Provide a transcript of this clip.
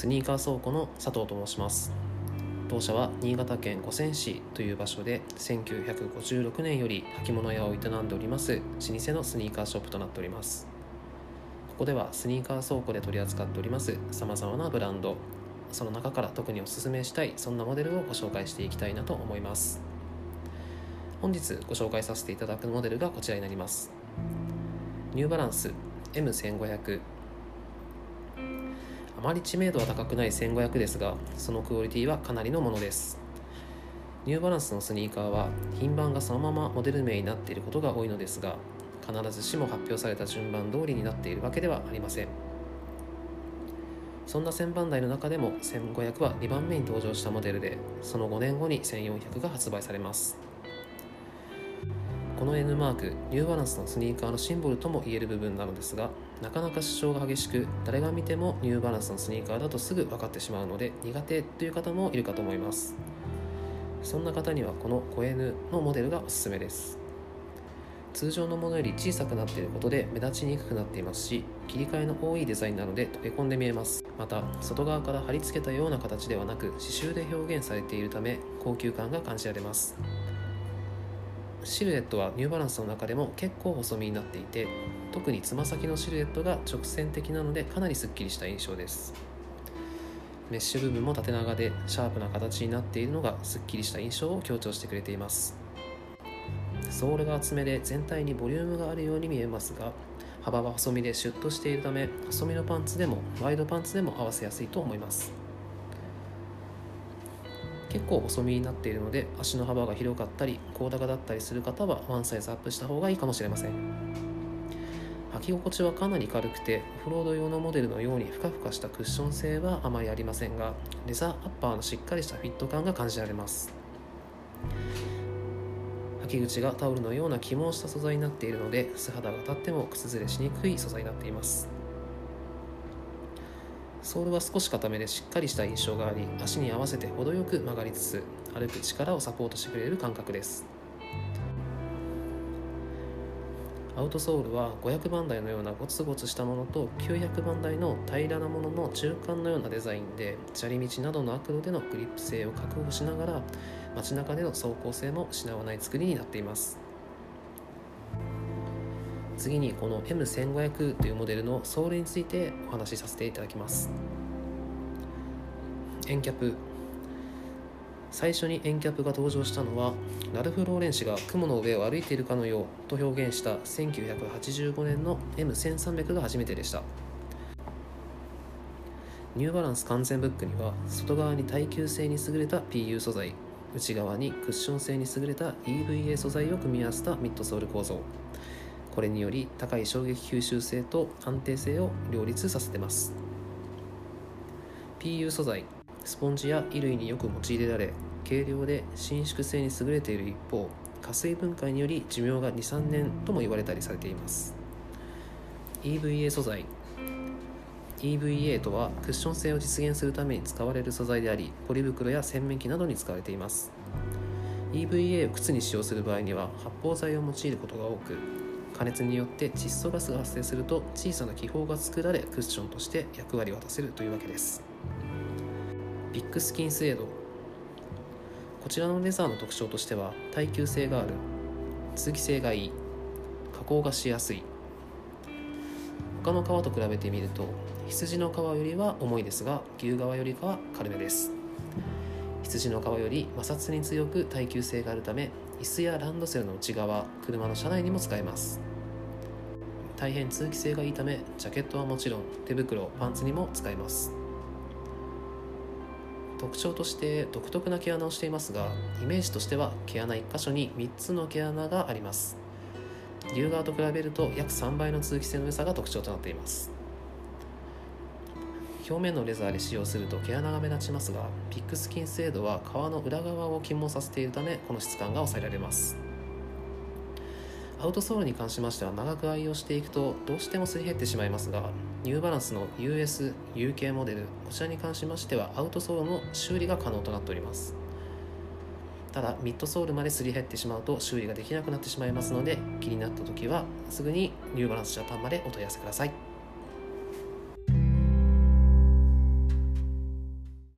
スニーカー倉庫の佐藤と申します。当社は新潟県五泉市という場所で1956年より履物屋を営んでおります老舗のスニーカーショップとなっております。ここではスニーカー倉庫で取り扱っておりますさまざまなブランド。その中から特におすすめしたいそんなモデルをご紹介していきたいなと思います。本日ご紹介させていただくモデルがこちらになります。ニューバランス M1500 あまり知名度は高くない1500ですがそのクオリティはかなりのものです。ニューバランスのスニーカーは品番がそのままモデル名になっていることが多いのですが必ずしも発表された順番通りになっているわけではありません。そんな1000番台の中でも1500は2番目に登場したモデルでその5年後に1400が発売されます。この N マークニューバランスのスニーカーのシンボルとも言える部分なのですがなかなか主張が激しく誰が見てもニューバランスのスニーカーだとすぐ分かってしまうので苦手という方もいるかと思います。そんな方にはこのコ N のモデルがおすすめです。通常のものより小さくなっていることで目立ちにくくなっていますし切り替えの多いデザインなので溶け込んで見えます。また外側から貼り付けたような形ではなく刺繍で表現されているため高級感が感じられます。シルエットはニューバランスの中でも結構細身になっていて特につま先のシルエットが直線的なのでかなりすっきりした印象です。メッシュ部分も縦長でシャープな形になっているのがすっきりした印象を強調してくれています。ソールが厚めで全体にボリュームがあるように見えますが幅は細身でシュッとしているため細身のパンツでもワイドパンツでも合わせやすいと思います。結構細身になっているので足の幅が広かったり高高だったりする方はワンサイズアップした方がいいかもしれません。履き心地はかなり軽くてオフロード用のモデルのようにふかふかしたクッション性はあまりありませんがレザーアッパーのしっかりしたフィット感が感じられます。履き口がタオルのような起毛した素材になっているので素肌が立っても靴ずれしにくい素材になっています。ソールは少し固めでしっかりした印象があり足に合わせて程よく曲がりつつ歩く力をサポートしてくれる感覚です。アウトソールは500番台のようなゴツゴツしたものと900番台の平らなものの中間のようなデザインで砂利道などの悪路でのグリップ性を確保しながら街中での走行性も失わない作りになっています。次にこの M1500 というモデルのソールについてお話しさせていただきます。エンキャップ最初にエンキャップが登場したのはラルフ・ローレン氏が雲の上を歩いているかのようと表現した1985年の M1300 が初めてでした。ニューバランス完全ブックには外側に耐久性に優れた PU 素材内側にクッション性に優れた EVA 素材を組み合わせたミッドソール構造。これにより高い衝撃吸収性と安定性を両立させてます。PU 素材スポンジや衣類によく用いられ軽量で伸縮性に優れている一方加水分解により寿命が23年とも言われたりされています。EVA 素材。EVA とはクッション性を実現するために使われる素材でありポリ袋や洗面器などに使われています。EVA を靴に使用する場合には発泡剤を用いることが多く加熱によって窒素ガスが発生すると小さな気泡が作られクッションとして役割を果たせるというわけです。ビッグスキンスエード。こちらのレザーの特徴としては耐久性がある。通気性がいい。加工がしやすい。他の革と比べてみると羊の皮よりは重いですが牛革よりかは軽めです。羊の皮より摩擦に強く耐久性があるため椅子やランドセルの内側車の車内にも使えます。大変通気性がいいためジャケットはもちろん手袋パンツにも使えます。特徴として独特な毛穴をしていますがイメージとしては毛穴1箇所に3つの毛穴があります。牛側と比べると約3倍の通気性の良さが特徴となっています。表面のレザーで使用すると毛穴が目立ちますがピックスキン精度は皮の裏側を起毛させているためこの質感が抑えられます。アウトソールに関しましては長く愛用していくとどうしてもすり減ってしまいますがニューバランスの US、UK モデルこちらに関しましてはアウトソールの修理が可能となっております。ただミッドソールまですり減ってしまうと修理ができなくなってしまいますので気になった時はすぐにニューバランスジャパンまでお問い合わせください。